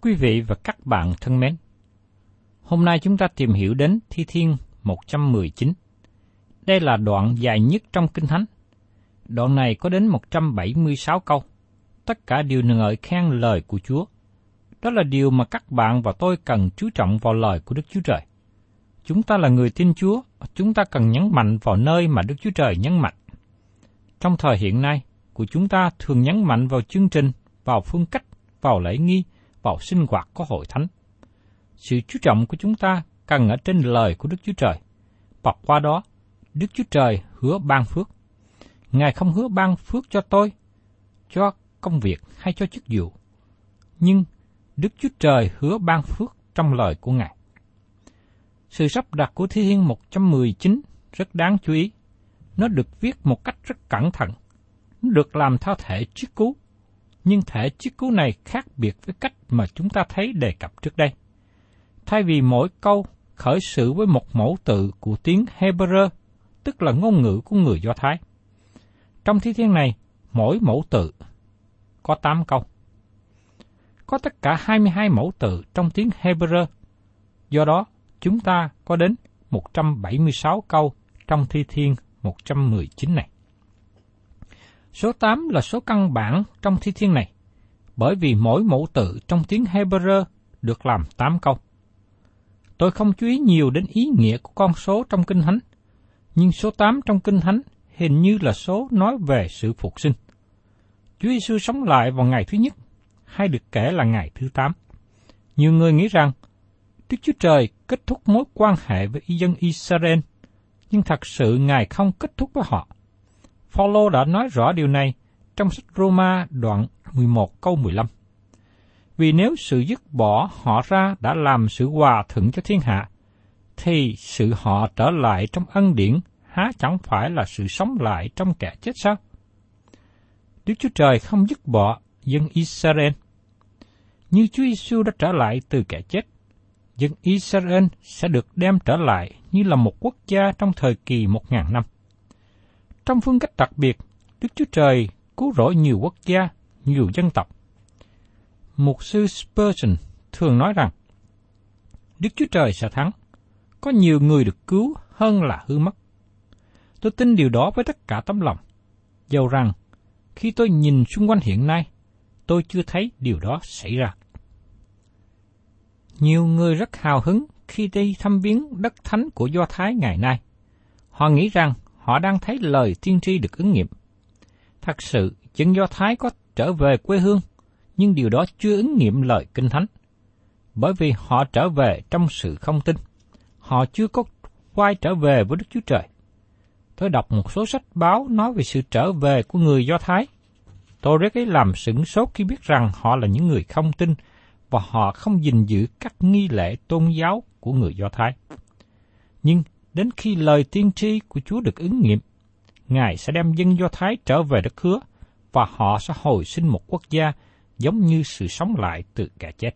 Quý vị và các bạn thân mến, hôm nay chúng ta tìm hiểu đến Thi Thiên 119. Đây là đoạn dài nhất trong Kinh Thánh. Đoạn này có đến 176 câu. Tất cả đều ngợi khen lời của Chúa. Đó là điều mà các bạn và tôi cần chú trọng vào lời của Đức Chúa Trời. Chúng ta là người tin Chúa, chúng ta cần nhấn mạnh vào nơi mà Đức Chúa Trời nhấn mạnh. Trong thời hiện nay, của chúng ta thường nhấn mạnh vào chương trình, vào phương cách, vào lễ nghi, vào sinh hoạt có hội thánh. Sự chú trọng của chúng ta cần ở trên lời của Đức Chúa Trời. Và qua đó, Đức Chúa Trời hứa ban phước. Ngài không hứa ban phước cho tôi, cho công việc hay cho chức vụ. Nhưng Đức Chúa Trời hứa ban phước trong lời của Ngài. Sự sắp đặt của Thi Thiên 119 rất đáng chú ý. Nó được viết một cách rất cẩn thận. Nó được làm theo thể chiếc cứu. Nhưng thể chiếc cứu này khác biệt với cách mà chúng ta thấy đề cập trước đây. Thay vì mỗi câu khởi sự với một mẫu tự của tiếng Hebrew, tức là ngôn ngữ của người Do Thái. Trong thi thiên này, mỗi mẫu tự có 8 câu. Có tất cả 22 mẫu tự trong tiếng Hebrew. Do đó, chúng ta có đến 176 câu trong thi thiên 119 này. Số 8 là số căn bản trong thi thiên này, bởi vì mỗi mẫu tự trong tiếng Hebrew được làm 8 câu. Tôi không chú ý nhiều đến ý nghĩa của con số trong Kinh Thánh, nhưng số 8 trong Kinh Thánh hình như là số nói về sự phục sinh. Chúa Giêsu sống lại vào ngày thứ nhất, hay được kể là ngày thứ 8. Nhiều người nghĩ rằng Đức Chúa Trời kết thúc mối quan hệ với dân Israel, nhưng thật sự Ngài không kết thúc với họ. Phaolô đã nói rõ điều này trong sách Roma đoạn 11 câu 15. Vì nếu sự dứt bỏ họ ra đã làm sự hòa thuận cho thiên hạ, thì sự họ trở lại trong ân điển há chẳng phải là sự sống lại trong kẻ chết sao? Đức Chúa Trời không dứt bỏ dân Israel. Như Chúa Giêsu đã trở lại từ kẻ chết, dân Israel sẽ được đem trở lại như là một quốc gia trong thời kỳ một ngàn năm. Trong phương cách đặc biệt, Đức Chúa Trời cứu rỗi nhiều quốc gia, nhiều dân tộc. Mục sư Spurgeon thường nói rằng, Đức Chúa Trời sẽ thắng, có nhiều người được cứu hơn là hư mất. Tôi tin điều đó với tất cả tấm lòng, dầu rằng khi tôi nhìn xung quanh hiện nay, tôi chưa thấy điều đó xảy ra. Nhiều người rất hào hứng khi đi thăm viếng đất thánh của Do Thái ngày nay. Họ nghĩ rằng họ đang thấy lời tiên tri được ứng nghiệm. Thật sự, dân Do Thái có trở về quê hương, nhưng điều đó chưa ứng nghiệm lời Kinh Thánh. Bởi vì họ trở về trong sự không tin. Họ chưa có quay trở về với Đức Chúa Trời. Tôi đọc một số sách báo nói về sự trở về của người Do Thái. Tôi rất ấy làm sửng sốt khi biết rằng họ là những người không tin và họ không gìn giữ các nghi lễ tôn giáo của người Do Thái. Nhưng đến khi lời tiên tri của Chúa được ứng nghiệm, Ngài sẽ đem dân Do Thái trở về đất hứa và họ sẽ hồi sinh một quốc gia giống như sự sống lại từ kẻ chết.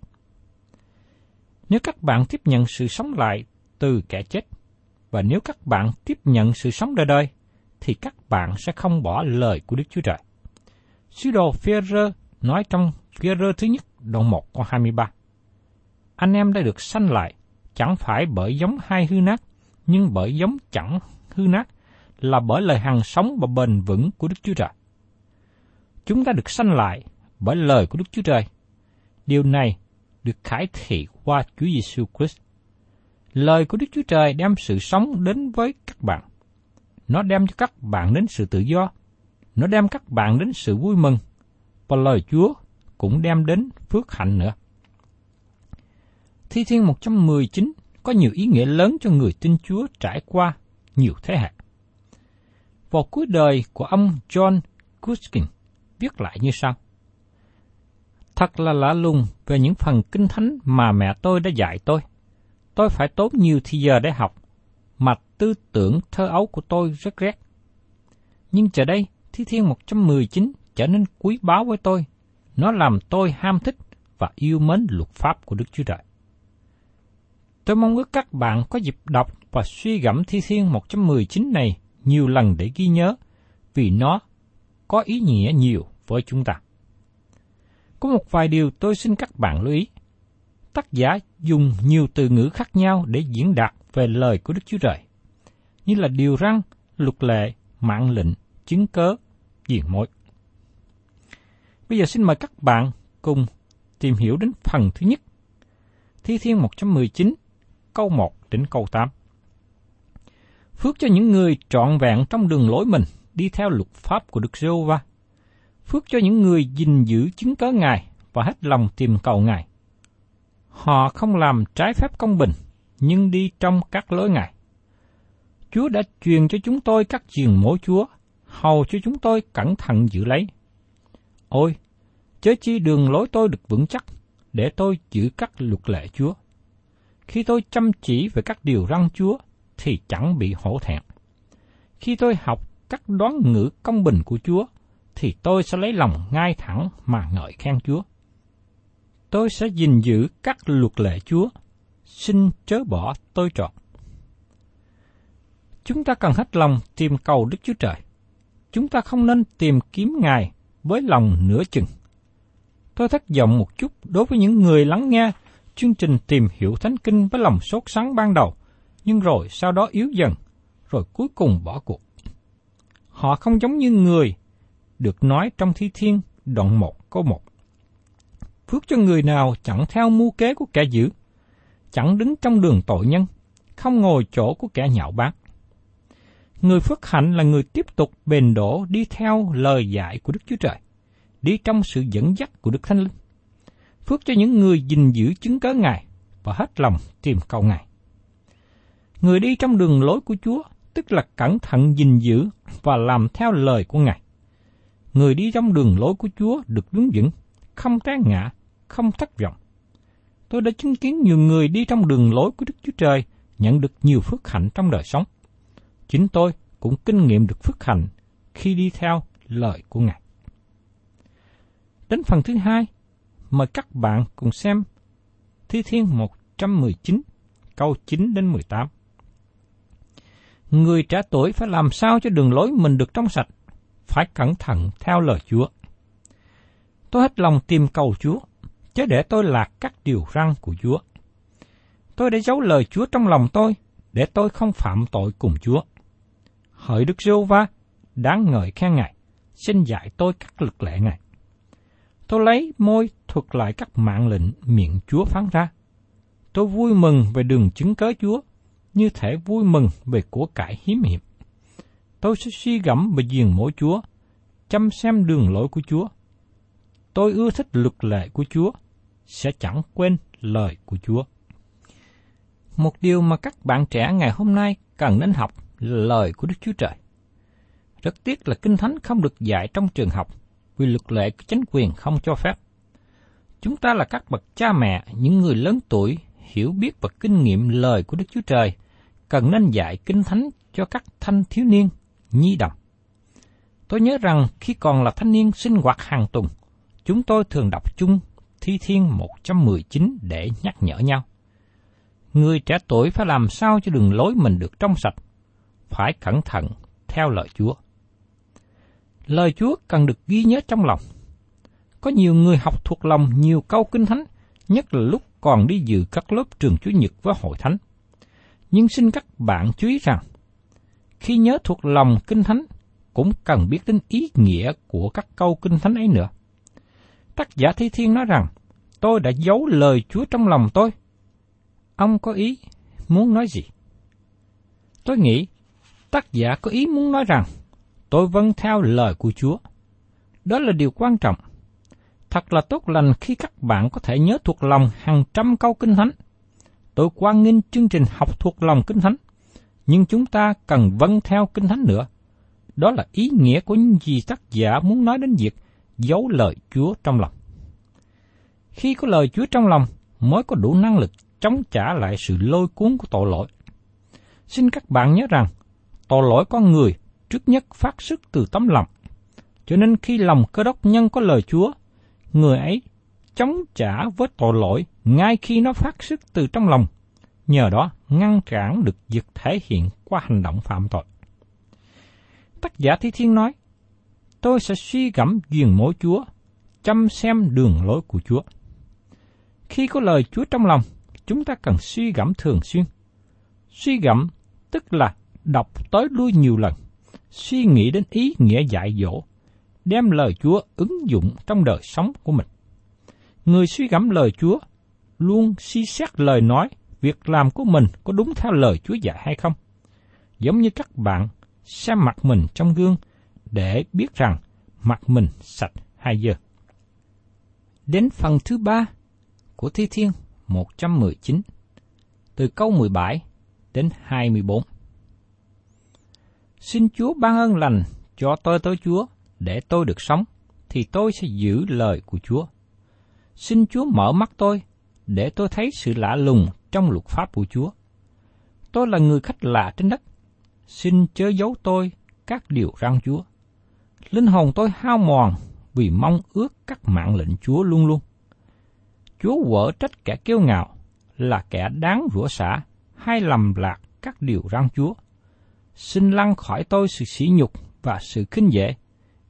Nếu các bạn tiếp nhận sự sống lại từ kẻ chết, và nếu các bạn tiếp nhận sự sống đời đời, thì các bạn sẽ không bỏ lời của Đức Chúa Trời. Sứ đồ Phi-rơ nói trong Phi-rơ thứ nhất đoạn 1 câu 23. Anh em đã được sanh lại, chẳng phải bởi giống hai hư nát, nhưng bởi giống chẳng hư nát, là bởi lời hằng sống và bền vững của Đức Chúa Trời. Chúng ta được sanh lại bởi lời của Đức Chúa Trời. Điều này được khải thị qua Chúa Giêsu Christ. Lời của Đức Chúa Trời đem sự sống đến với các bạn. Nó đem cho các bạn đến sự tự do. Nó đem các bạn đến sự vui mừng. Và lời Chúa cũng đem đến phước hạnh nữa. Thi Thiên 119 có nhiều ý nghĩa lớn cho người tin Chúa trải qua nhiều thế hệ. Vào cuối đời của ông John Kuskin viết lại như sau. Thật là lạ lùng về những phần kinh thánh mà mẹ tôi đã dạy tôi. Tôi phải tốn nhiều thời giờ để học, mà tư tưởng thơ ấu của tôi rất rét. Nhưng giờ đây, Thi Thiên 119 trở nên quý báu với tôi. Nó làm tôi ham thích và yêu mến luật pháp của Đức Chúa Trời. Tôi mong ước các bạn có dịp đọc và suy gẫm Thi Thiên 119 này nhiều lần để ghi nhớ, vì nó có ý nghĩa nhiều với chúng ta. Có một vài điều tôi xin các bạn lưu ý. Tác giả dùng nhiều từ ngữ khác nhau để diễn đạt về lời của Đức Chúa Trời, như là điều răn, luật lệ, mạng lệnh, chứng cớ, diện mối. Bây giờ xin mời các bạn cùng tìm hiểu đến phần thứ nhất. Thi Thiên 119, câu 1 đến câu 8. Phước cho những người trọn vẹn trong đường lối mình, đi theo luật pháp của Đức giê va Phước cho những người gìn giữ chứng cớ Ngài và hết lòng tìm cầu Ngài. Họ không làm trái phép công bình, nhưng đi trong các lối Ngài. Chúa đã truyền cho chúng tôi các truyền mối Chúa, hầu cho chúng tôi cẩn thận giữ lấy. Ôi, chớ chi đường lối tôi được vững chắc, để tôi giữ các luật lệ Chúa. Khi tôi chăm chỉ về các điều răn Chúa, thì chẳng bị hổ thẹn. Khi tôi học các đoán ngữ công bình của Chúa, thì tôi sẽ lấy lòng ngay thẳng mà ngợi khen Chúa. Tôi sẽ gìn giữ các luật lệ Chúa, xin chớ bỏ tôi chọn. Chúng ta cần hết lòng tìm cầu Đức Chúa Trời. Chúng ta không nên tìm kiếm Ngài với lòng nửa chừng. Tôi thất vọng một chút đối với những người lắng nghe chương trình tìm hiểu Thánh Kinh với lòng sốt sắng ban đầu, nhưng rồi sau đó yếu dần, rồi cuối cùng bỏ cuộc. Họ không giống như người được nói trong Thi Thiên đoạn 1 câu 1. Phước cho người nào chẳng theo mưu kế của kẻ dữ, chẳng đứng trong đường tội nhân, không ngồi chỗ của kẻ nhạo báng. Người phước hạnh là người tiếp tục bền đổ đi theo lời dạy của Đức Chúa Trời, đi trong sự dẫn dắt của Đức Thánh Linh. Phước cho những người gìn giữ chứng cớ Ngài và hết lòng tìm cầu Ngài. Người đi trong đường lối của Chúa, tức là cẩn thận gìn giữ và làm theo lời của Ngài. Người đi trong đường lối của Chúa được đứng vững, không té ngã, không thất vọng. Tôi đã chứng kiến nhiều người đi trong đường lối của Đức Chúa Trời nhận được nhiều phước hạnh trong đời sống. Chính tôi cũng kinh nghiệm được phước hạnh khi đi theo lời của Ngài. Đến phần thứ hai, mời các bạn cùng xem Thi Thiên 119, câu 9 đến 18. Người trẻ tuổi phải làm sao cho đường lối mình được trong sạch, phải cẩn thận theo lời Chúa. Tôi hết lòng tìm cầu Chúa, chứ để tôi lạc các điều răn của Chúa. Tôi đã giấu lời Chúa trong lòng tôi, để tôi không phạm tội cùng Chúa. Hỡi Đức giê va đáng ngợi khen Ngài, xin dạy tôi các lực lệ Ngài. Tôi lấy môi thuật lại các mạng lệnh miệng Chúa phán ra. Tôi vui mừng về đường chứng cớ Chúa, như thể vui mừng về của cải hiếm hiệp. Tôi sẽ suy gẫm về giường mỗi Chúa, chăm xem đường lối của Chúa. Tôi ưa thích luật lệ của Chúa, sẽ chẳng quên lời của Chúa. Một điều mà các bạn trẻ ngày hôm nay cần nên học là lời của Đức Chúa Trời. Rất tiếc là Kinh Thánh không được dạy trong trường học vì luật lệ của chính quyền không cho phép. Chúng ta là các bậc cha mẹ, những người lớn tuổi, hiểu biết và kinh nghiệm lời của Đức Chúa Trời, cần nên dạy Kinh Thánh cho các thanh thiếu niên, nhi đồng. Tôi nhớ rằng khi còn là thanh niên sinh hoạt hàng tuần, chúng tôi thường đọc chung Thi Thiên 119 để nhắc nhở nhau. Người trẻ tuổi phải làm sao cho đường lối mình được trong sạch, phải cẩn thận theo lời Chúa. Lời Chúa cần được ghi nhớ trong lòng. Có nhiều người học thuộc lòng nhiều câu kinh thánh, nhất là lúc còn đi dự các lớp trường Chúa Nhật với hội thánh. Nhưng xin các bạn chú ý rằng, khi nhớ thuộc lòng kinh thánh, cũng cần biết đến ý nghĩa của các câu kinh thánh ấy nữa. Tác giả Thi Thiên nói rằng, tôi đã giấu lời Chúa trong lòng tôi. Ông có ý muốn nói gì? Tôi nghĩ, tác giả có ý muốn nói rằng, tôi vâng theo lời của Chúa. Đó là điều quan trọng. Thật là tốt lành khi các bạn có thể nhớ thuộc lòng hàng trăm câu kinh thánh. Tôi quan nghênh chương trình học thuộc lòng kinh thánh, nhưng chúng ta cần vâng theo kinh thánh nữa. Đó là ý nghĩa của những gì tác giả muốn nói đến việc giấu lời Chúa trong lòng. Khi có lời Chúa trong lòng, mới có đủ năng lực chống trả lại sự lôi cuốn của tội lỗi. Xin các bạn nhớ rằng, tội lỗi con người trước nhất phát xuất từ tấm lòng. Cho nên khi lòng cơ đốc nhân có lời Chúa, người ấy chống trả với tội lỗi ngay khi nó phát xuất từ trong lòng, nhờ đó ngăn cản được việc thể hiện qua hành động phạm tội. Tác giả Thi Thiên nói, tôi sẽ suy gẫm duyên mối Chúa, chăm xem đường lối của Chúa. Khi có lời Chúa trong lòng, chúng ta cần suy gẫm thường xuyên. Suy gẫm tức là đọc tới lui nhiều lần, suy nghĩ đến ý nghĩa dạy dỗ, đem lời Chúa ứng dụng trong đời sống của mình. Người suy gẫm lời Chúa luôn suy xét lời nói, việc làm của mình có đúng theo lời Chúa dạy hay không. Giống như các bạn xem mặt mình trong gương để biết rằng mặt mình sạch hay dơ. Đến phần thứ ba của Thi Thiên 119, từ câu 17 đến 24. Xin Chúa ban ơn lành cho tôi tới Chúa để tôi được sống, thì tôi sẽ giữ lời của Chúa. Xin Chúa mở mắt tôi để tôi thấy sự lạ lùng trong luật pháp của Chúa. Tôi là người khách lạ trên đất. Xin chớ giấu tôi các điều răn Chúa. Linh hồn tôi hao mòn vì mong ước các mạng lệnh Chúa luôn luôn. Chúa quở trách kẻ kiêu ngạo là kẻ đáng rủa xả hay lầm lạc các điều răn Chúa. Xin lăn khỏi tôi sự sỉ nhục và sự khinh dễ,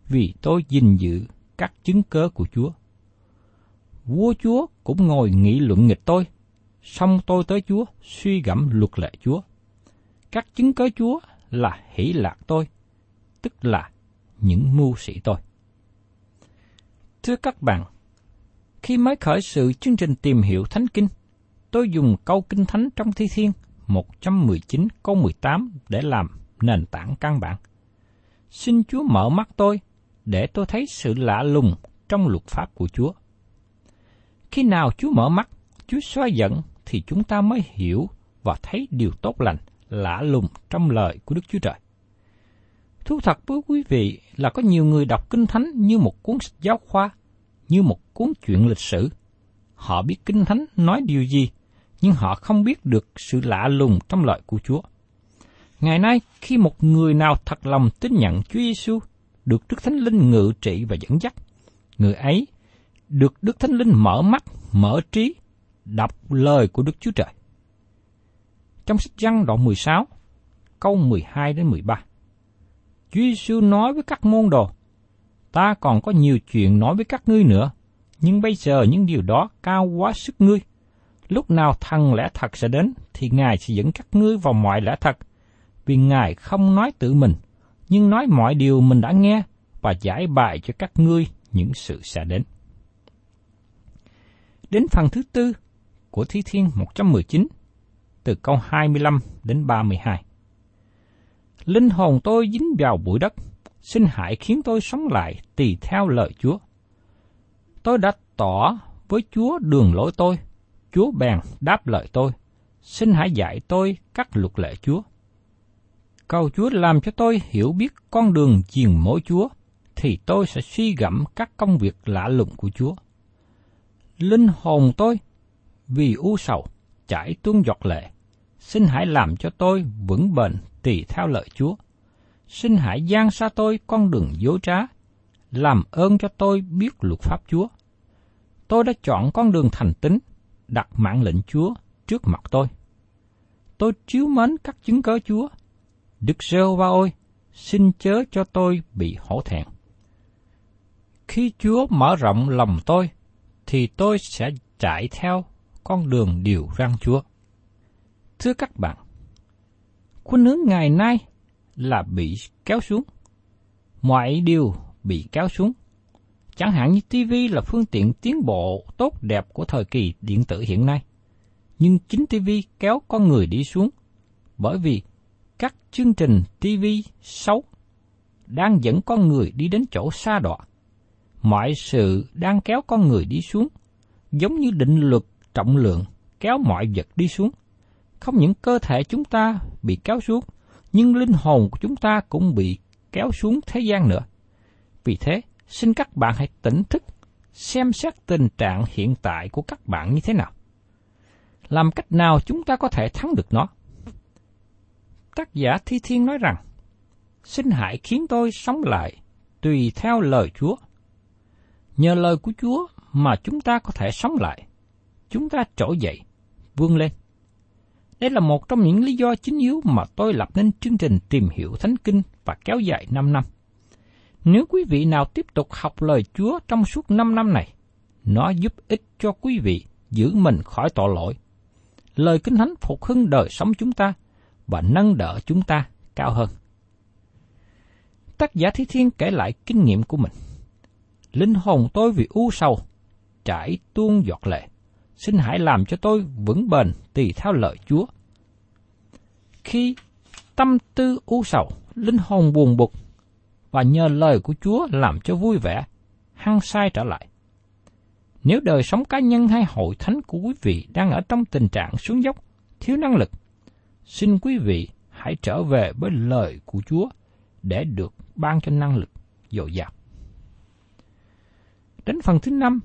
vì tôi gìn giữ các chứng cớ của Chúa. Vua Chúa cũng ngồi nghị luận nghịch tôi, xong tôi tới Chúa suy gẫm luật lệ Chúa. Các chứng cớ Chúa là hỷ lạc tôi, tức là những mưu sĩ tôi. Thưa các bạn, khi mới khởi sự chương trình tìm hiểu Thánh Kinh, tôi dùng câu Kinh Thánh trong Thi Thiên 119 câu 18 để làm nền tảng căn bản. Xin Chúa mở mắt tôi để tôi thấy sự lạ lùng trong luật pháp của Chúa. Khi nào Chúa mở mắt, Chúa soi dẫn thì chúng ta mới hiểu và thấy điều tốt lành, lạ lùng trong lời của Đức Chúa Trời. Thú thật với quý vị là có nhiều người đọc Kinh Thánh như một cuốn sách giáo khoa, như một cuốn truyện lịch sử. Họ biết Kinh Thánh nói điều gì, nhưng họ không biết được sự lạ lùng trong lời của Chúa. Ngày nay, khi một người nào thật lòng tin nhận Chúa Giêsu được Đức Thánh Linh ngự trị và dẫn dắt, người ấy được Đức Thánh Linh mở mắt, mở trí, đọc lời của Đức Chúa Trời. Trong sách Giăng đoạn 16, câu 12 đến 13. Chúa Giêsu nói với các môn đồ, ta còn có nhiều chuyện nói với các ngươi nữa, nhưng bây giờ những điều đó cao quá sức ngươi. Lúc nào thằng lẽ thật sẽ đến, thì Ngài sẽ dẫn các ngươi vào mọi lẽ thật, vì Ngài không nói tự mình, nhưng nói mọi điều mình đã nghe và giải bài cho các ngươi những sự sẽ đến. Đến phần thứ tư của Thi Thiên 119, từ câu 25 đến 32. Linh hồn tôi dính vào bụi đất, xin hãy khiến tôi sống lại tùy theo lời Chúa. Tôi đã tỏ với Chúa đường lối tôi, Chúa bèn đáp lời tôi, xin hãy dạy tôi các luật lệ Chúa. Cầu Chúa làm cho tôi hiểu biết con đường chiền mối Chúa, thì tôi sẽ suy gẫm các công việc lạ lùng của Chúa. Linh hồn tôi, vì u sầu, chảy tuôn giọt lệ, xin hãy làm cho tôi vững bền tùy theo lợi Chúa. Xin hãy gian xa tôi con đường dối trá, làm ơn cho tôi biết luật pháp Chúa. Tôi đã chọn con đường thành tính, đặt mạng lệnh Chúa trước mặt tôi. Tôi chiếu mến các chứng cớ Chúa. Đức rêu va ôi, xin chớ cho tôi bị hổ thẹn. Khi Chúa mở rộng lòng tôi, thì tôi sẽ chạy theo con đường điều răng Chúa. Thưa các bạn, khuynh hướng ngày nay là bị kéo xuống. Mọi điều bị kéo xuống. Chẳng hạn như TV là phương tiện tiến bộ tốt đẹp của thời kỳ điện tử hiện nay. Nhưng chính TV kéo con người đi xuống bởi vì các chương trình TV xấu đang dẫn con người đi đến chỗ xa đọa. Mọi sự đang kéo con người đi xuống, giống như định luật trọng lượng kéo mọi vật đi xuống. Không những cơ thể chúng ta bị kéo xuống, nhưng linh hồn của chúng ta cũng bị kéo xuống thế gian nữa. Vì thế, xin các bạn hãy tỉnh thức, xem xét tình trạng hiện tại của các bạn như thế nào. Làm cách nào chúng ta có thể thắng được nó? Tác giả Thi Thiên nói rằng, xin hãy khiến tôi sống lại tùy theo lời Chúa. Nhờ lời của Chúa mà chúng ta có thể sống lại. Chúng ta trỗi dậy, vươn lên. Đây là một trong những lý do chính yếu mà tôi lập nên chương trình tìm hiểu Thánh Kinh và kéo dài 5 năm. Nếu quý vị nào tiếp tục học lời Chúa trong suốt 5 năm này, nó giúp ích cho quý vị giữ mình khỏi tội lỗi. Lời Kinh Thánh phục hưng đời sống chúng ta và nâng đỡ chúng ta cao hơn. Tác giả Thi Thiên kể lại kinh nghiệm của mình. Linh hồn tôi vì u sầu, trải tuôn giọt lệ. Xin hãy làm cho tôi vững bền tùy theo lời Chúa. Khi tâm tư u sầu, linh hồn buồn bực và nhờ lời của Chúa làm cho vui vẻ, hăng sai trở lại. Nếu đời sống cá nhân hay hội thánh của quý vị đang ở trong tình trạng xuống dốc, thiếu năng lực, xin quý vị hãy trở về với lời của Chúa để được ban cho năng lực dồi dào. Đến phần thứ năm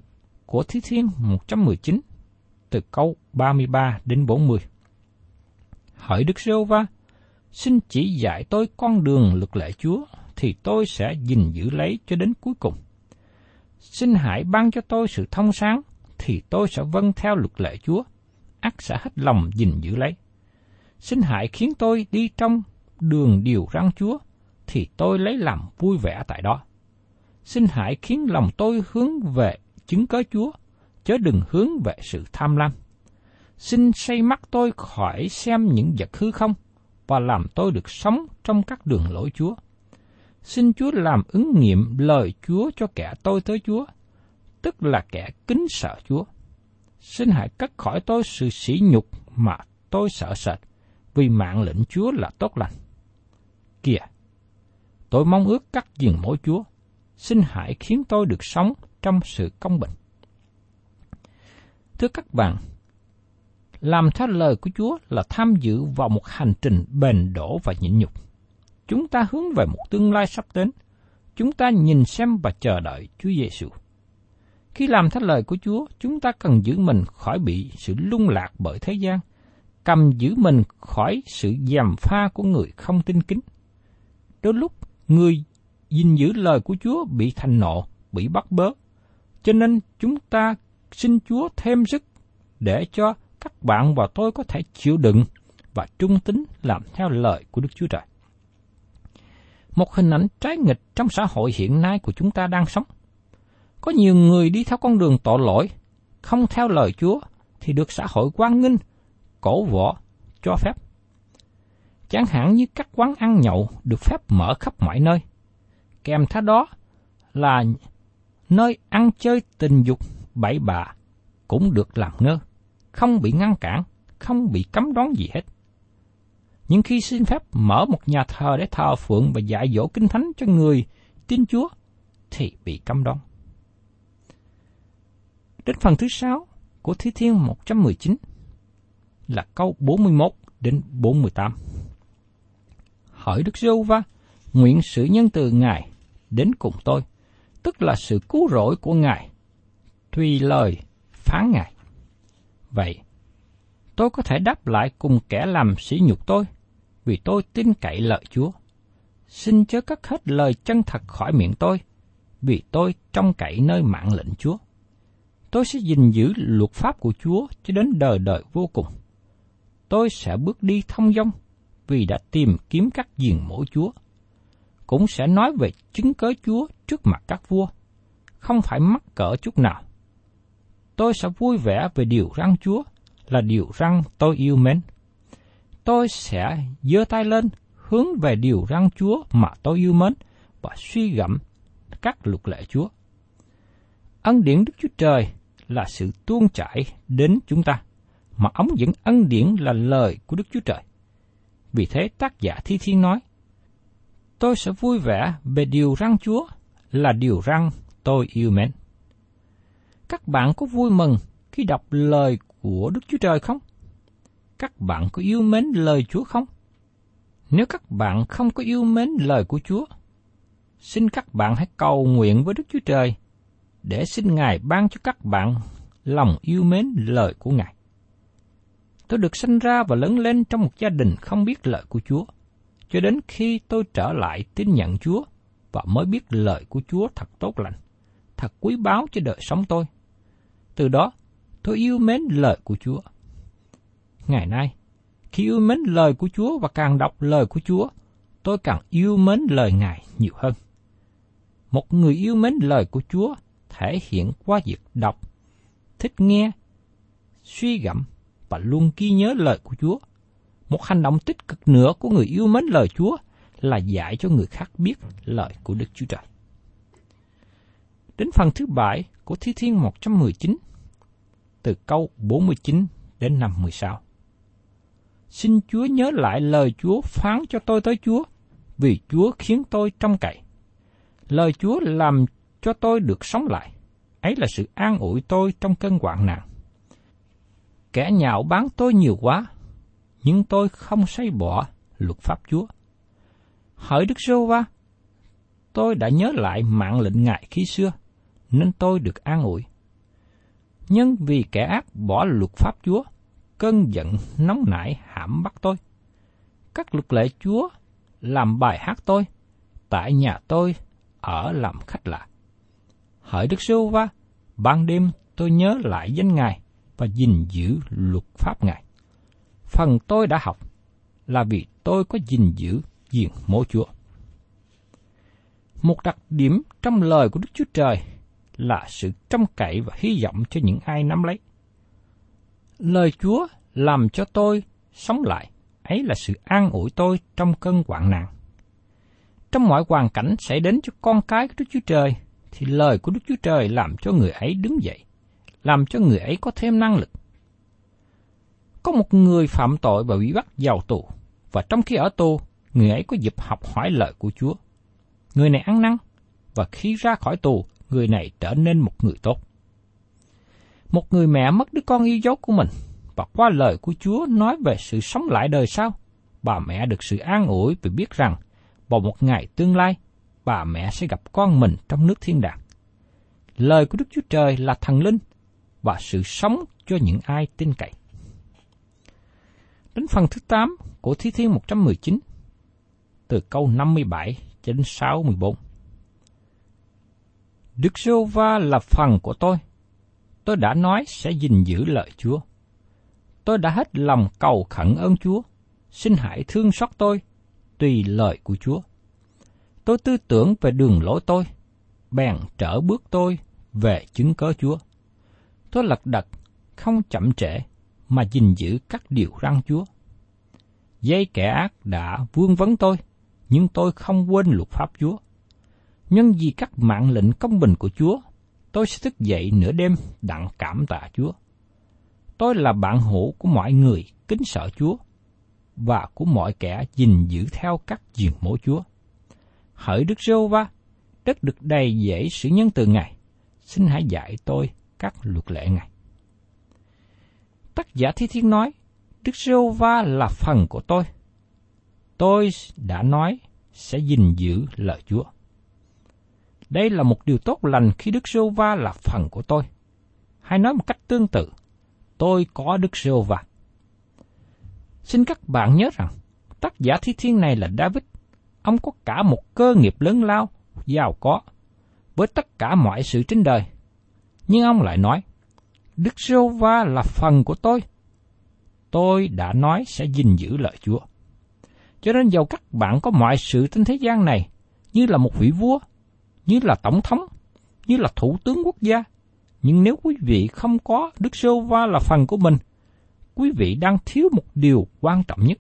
của Thi Thiên 119, từ câu 33 đến 40. Hỡi Đức Sêu Va, xin chỉ dạy tôi con đường luật lệ Chúa, thì tôi sẽ gìn giữ lấy cho đến cuối cùng. Xin hãy ban cho tôi sự thông sáng, thì tôi sẽ vâng theo luật lệ Chúa, ắt sẽ hết lòng gìn giữ lấy. Xin hãy khiến tôi đi trong đường điều răng Chúa, thì tôi lấy làm vui vẻ tại đó. Xin hãy khiến lòng tôi hướng về chứng cớ Chúa, chớ đừng hướng về sự tham lam. Xin xây mắt tôi khỏi xem những vật hư không, và làm tôi được sống trong các đường lối Chúa. Xin Chúa làm ứng nghiệm lời Chúa cho kẻ tôi tới Chúa, tức là kẻ kính sợ Chúa. Xin hãy cắt khỏi tôi sự sỉ nhục mà tôi sợ sệt, vì mạng lệnh Chúa là tốt lành. Kìa, tôi mong ước cắt giềng mối Chúa, xin hãy khiến tôi được sống trong sự công bình. Thưa các bạn, làm theo lời của Chúa là tham dự vào một hành trình bền đổ và nhịn nhục. Chúng ta hướng về một tương lai sắp đến. Chúng ta nhìn xem và chờ đợi Chúa Giêsu. Khi làm theo lời của Chúa, chúng ta cần giữ mình khỏi bị sự lung lạc bởi thế gian, cầm giữ mình khỏi sự giàm pha của người không tin kính. Đôi lúc, người gìn giữ lời của Chúa bị thành nộ, bị bắt bớ. Cho nên chúng ta xin Chúa thêm sức để cho các bạn và tôi có thể chịu đựng và trung tín làm theo lời của Đức Chúa Trời. Một hình ảnh trái nghịch trong xã hội hiện nay của chúng ta đang sống. Có nhiều người đi theo con đường tội lỗi, không theo lời Chúa thì được xã hội quan nghênh, cổ võ, cho phép. Chẳng hạn như các quán ăn nhậu được phép mở khắp mọi nơi. Kèm theo đó là nơi ăn chơi tình dục bậy bạ cũng được làm ngơ không bị ngăn cản, không bị cấm đoán gì hết. Nhưng khi xin phép mở một nhà thờ để thờ phượng và dạy dỗ kinh thánh cho người tin Chúa, thì bị cấm đoán. Đến phần thứ sáu của Thi Thiên 119 là câu 41 đến 48. Hỏi Đức giê va nguyện sự nhân từ Ngài đến cùng tôi, tức là sự cứu rỗi của Ngài, tùy lời phán Ngài. Vậy, tôi có thể đáp lại cùng kẻ làm sỉ nhục tôi, vì tôi tin cậy lợi Chúa. Xin chớ cất hết lời chân thật khỏi miệng tôi, vì tôi trông cậy nơi mạng lệnh Chúa. Tôi sẽ gìn giữ luật pháp của Chúa cho đến đời đời vô cùng. Tôi sẽ bước đi thông dong, vì đã tìm kiếm các diền mổ Chúa. Cũng sẽ nói về chứng cớ Chúa trước mặt các vua, không phải mắc cỡ chút nào. Tôi sẽ vui vẻ về điều răng Chúa, là điều răng tôi yêu mến. Tôi sẽ giơ tay lên hướng về điều răng Chúa mà tôi yêu mến và suy gẫm các luật lệ Chúa. Ân điển Đức Chúa Trời là sự tuôn chảy đến chúng ta, mà ống dẫn ân điển là lời của Đức Chúa Trời. Vì thế tác giả Thi Thiên nói, Tôi sẽ vui vẻ về điều răng Chúa là điều răng tôi yêu mến. Các bạn có vui mừng khi đọc lời của Đức Chúa Trời không? Các bạn có yêu mến lời Chúa không? Nếu các bạn không có yêu mến lời của Chúa, xin các bạn hãy cầu nguyện với Đức Chúa Trời để xin Ngài ban cho các bạn lòng yêu mến lời của Ngài. Tôi được sinh ra và lớn lên trong một gia đình không biết lời của Chúa, cho đến khi tôi trở lại tin nhận Chúa và mới biết lời của Chúa thật tốt lành, thật quý báu cho đời sống tôi. Từ đó, tôi yêu mến lời của Chúa. Ngày nay, khi yêu mến lời của Chúa và càng đọc lời của Chúa, tôi càng yêu mến lời Ngài nhiều hơn. Một người yêu mến lời của Chúa thể hiện qua việc đọc, thích nghe, suy gẫm và luôn ghi nhớ lời của Chúa. Một hành động tích cực nữa của người yêu mến lời Chúa là dạy cho người khác biết lời của Đức Chúa Trời. Đến phần thứ bảy của Thi Thiên 119, từ câu 49 đến 56. Xin Chúa nhớ lại lời Chúa phán cho tôi tới Chúa, vì Chúa khiến tôi trông cậy. Lời Chúa làm cho tôi được sống lại. Ấy là sự an ủi tôi trong cơn hoạn nạn. Kẻ nhạo bán tôi nhiều quá, nhưng tôi không say bỏ luật pháp Chúa. Hỡi Đức Sô Va, tôi đã nhớ lại mạng lệnh Ngài khi xưa, nên tôi được an ủi. Nhưng vì kẻ ác bỏ luật pháp Chúa, cơn giận nóng nảy hãm bắt tôi. Các luật lệ Chúa làm bài hát tôi, tại nhà tôi ở làm khách lạ. Hỡi Đức Sưu Va, ban đêm tôi nhớ lại danh Ngài và gìn giữ luật pháp Ngài. Phần tôi đã học là vì tôi có gìn giữ diện mô Chúa. Một đặc điểm trong lời của Đức Chúa Trời là sự trông cậy và hy vọng cho những ai nắm lấy. Lời Chúa làm cho tôi sống lại, ấy là sự an ủi tôi trong cơn hoạn nạn. Trong mọi hoàn cảnh xảy đến cho con cái của Đức Chúa Trời, thì lời của Đức Chúa Trời làm cho người ấy đứng dậy, làm cho người ấy có thêm năng lực. Có một người phạm tội và bị bắt vào tù, và trong khi ở tù, người ấy có dịp học hỏi lời của Chúa. Người này ăn năn, và khi ra khỏi tù, người này trở nên một người tốt. Một người mẹ mất đứa con yêu dấu của mình, và qua lời của Chúa nói về sự sống lại đời sau, bà mẹ được sự an ủi vì biết rằng vào một ngày tương lai, bà mẹ sẽ gặp con mình trong nước thiên đàng. Lời của Đức Chúa Trời là thần linh và sự sống cho những ai tin cậy. Đến phần thứ 8 của Thi Thiên 119, từ câu 57 đến 64. Đức giê va là phần của tôi. Tôi đã nói sẽ gìn giữ lời Chúa. Tôi đã hết lòng cầu khẩn ơn Chúa. Xin hãy thương xót tôi, tùy lời của Chúa. Tôi tư tưởng về đường lối tôi, bèn trở bước tôi về chứng cớ Chúa. Tôi lật đật, không chậm trễ, mà gìn giữ các điều răn Chúa. Dây kẻ ác đã vương vấn tôi, nhưng tôi không quên luật pháp Chúa. Nhân vì các mạng lệnh công bình của Chúa, tôi sẽ thức dậy nửa đêm đặng cảm tạ Chúa. tôi là bạn hữu của mọi người kính sợ Chúa và của mọi kẻ gìn giữ theo các diền mẫu Chúa. Hỡi Đức Rêu Va, đất được đầy dễ sự nhân từ Ngài, xin hãy dạy tôi các luật lệ Ngài. Tác giả Thi Thiên nói, Đức Rêu Va là phần của tôi. Tôi đã nói sẽ gìn giữ lời Chúa. Đây là một điều tốt lành khi Đức Sô Va là phần của tôi. Hay nói một cách tương tự, tôi có Đức Sô Va. Xin các bạn nhớ rằng, tác giả thi thiên này là David. Ông có cả một cơ nghiệp lớn lao, giàu có, với tất cả mọi sự trên đời. Nhưng ông lại nói, Đức Sô Va là phần của tôi. Tôi đã nói sẽ gìn giữ lời Chúa. Cho nên dầu các bạn có mọi sự trên thế gian này, như là một vị vua, như là tổng thống, như là thủ tướng quốc gia, nhưng nếu quý vị không có Đức Sô Va là phần của mình, quý vị đang thiếu một điều quan trọng nhất.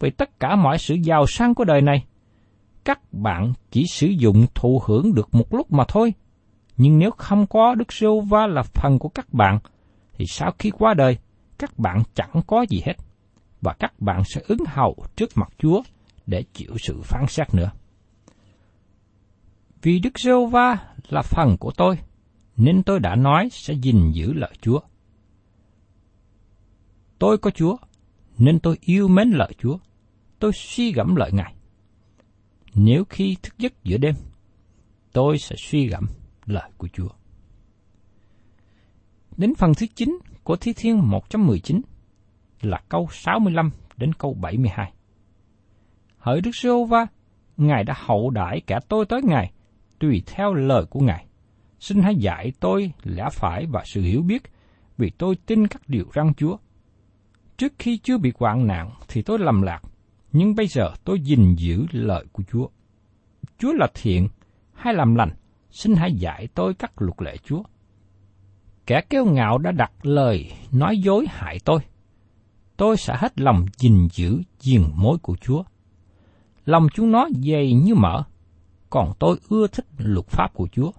Vì tất cả mọi sự giàu sang của đời này, các bạn chỉ sử dụng thụ hưởng được một lúc mà thôi. Nhưng nếu không có Đức Sô Va là phần của các bạn, thì sau khi qua đời, các bạn chẳng có gì hết, và các bạn sẽ ứng hầu trước mặt Chúa để chịu sự phán xét nữa. Vì Đức giê Va là phần của tôi, nên tôi đã nói sẽ gìn giữ lời Chúa. Tôi có Chúa, nên tôi yêu mến lời Chúa. Tôi suy gẫm lời Ngài. Nếu khi thức giấc giữa đêm, tôi sẽ suy gẫm lời của Chúa. Đến phần thứ 9 của Thi Thiên 119 là câu 65 đến câu 72. Hỡi Đức giê va Ngài đã hậu đãi cả tôi tới Ngài, tùy theo lời của Ngài. Xin hãy dạy tôi lẽ phải và sự hiểu biết, vì tôi tin các điều răng Chúa. Trước khi chưa bị hoạn nạn thì tôi lầm lạc, nhưng bây giờ tôi gìn giữ lời của Chúa. Chúa là thiện hay làm lành, xin hãy dạy tôi các luật lệ Chúa. Kẻ kêu ngạo đã đặt lời nói dối hại tôi. Tôi sẽ hết lòng gìn giữ diền mối của Chúa. Lòng chúng nó dày như mỡ, còn tôi ưa thích luật pháp của Chúa.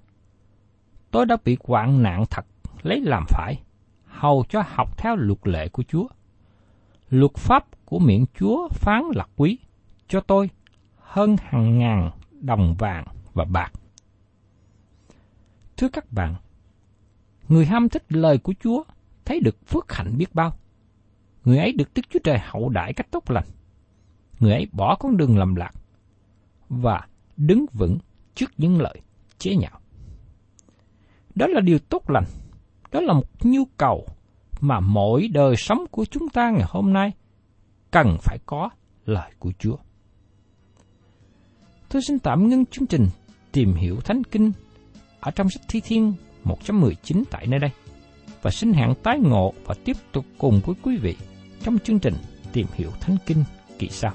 Tôi đã bị hoạn nạn thật lấy làm phải, hầu cho học theo luật lệ của Chúa. Luật pháp của miệng Chúa phán là quý, cho tôi hơn hàng ngàn đồng vàng và bạc. Thưa các bạn, người ham thích lời của Chúa thấy được phước hạnh biết bao. Người ấy được Đức Chúa Trời hậu đại cách tốt lành. Người ấy bỏ con đường lầm lạc và đứng vững trước những lời chế nhạo. Đó là điều tốt lành. Đó là một nhu cầu mà mỗi đời sống của chúng ta ngày hôm nay cần phải có lời của Chúa. Tôi xin tạm ngưng chương trình tìm hiểu Thánh Kinh ở trong sách Thi Thiên 119 tại nơi đây và xin hẹn tái ngộ và tiếp tục cùng với quý vị trong chương trình tìm hiểu Thánh Kinh kỳ sau.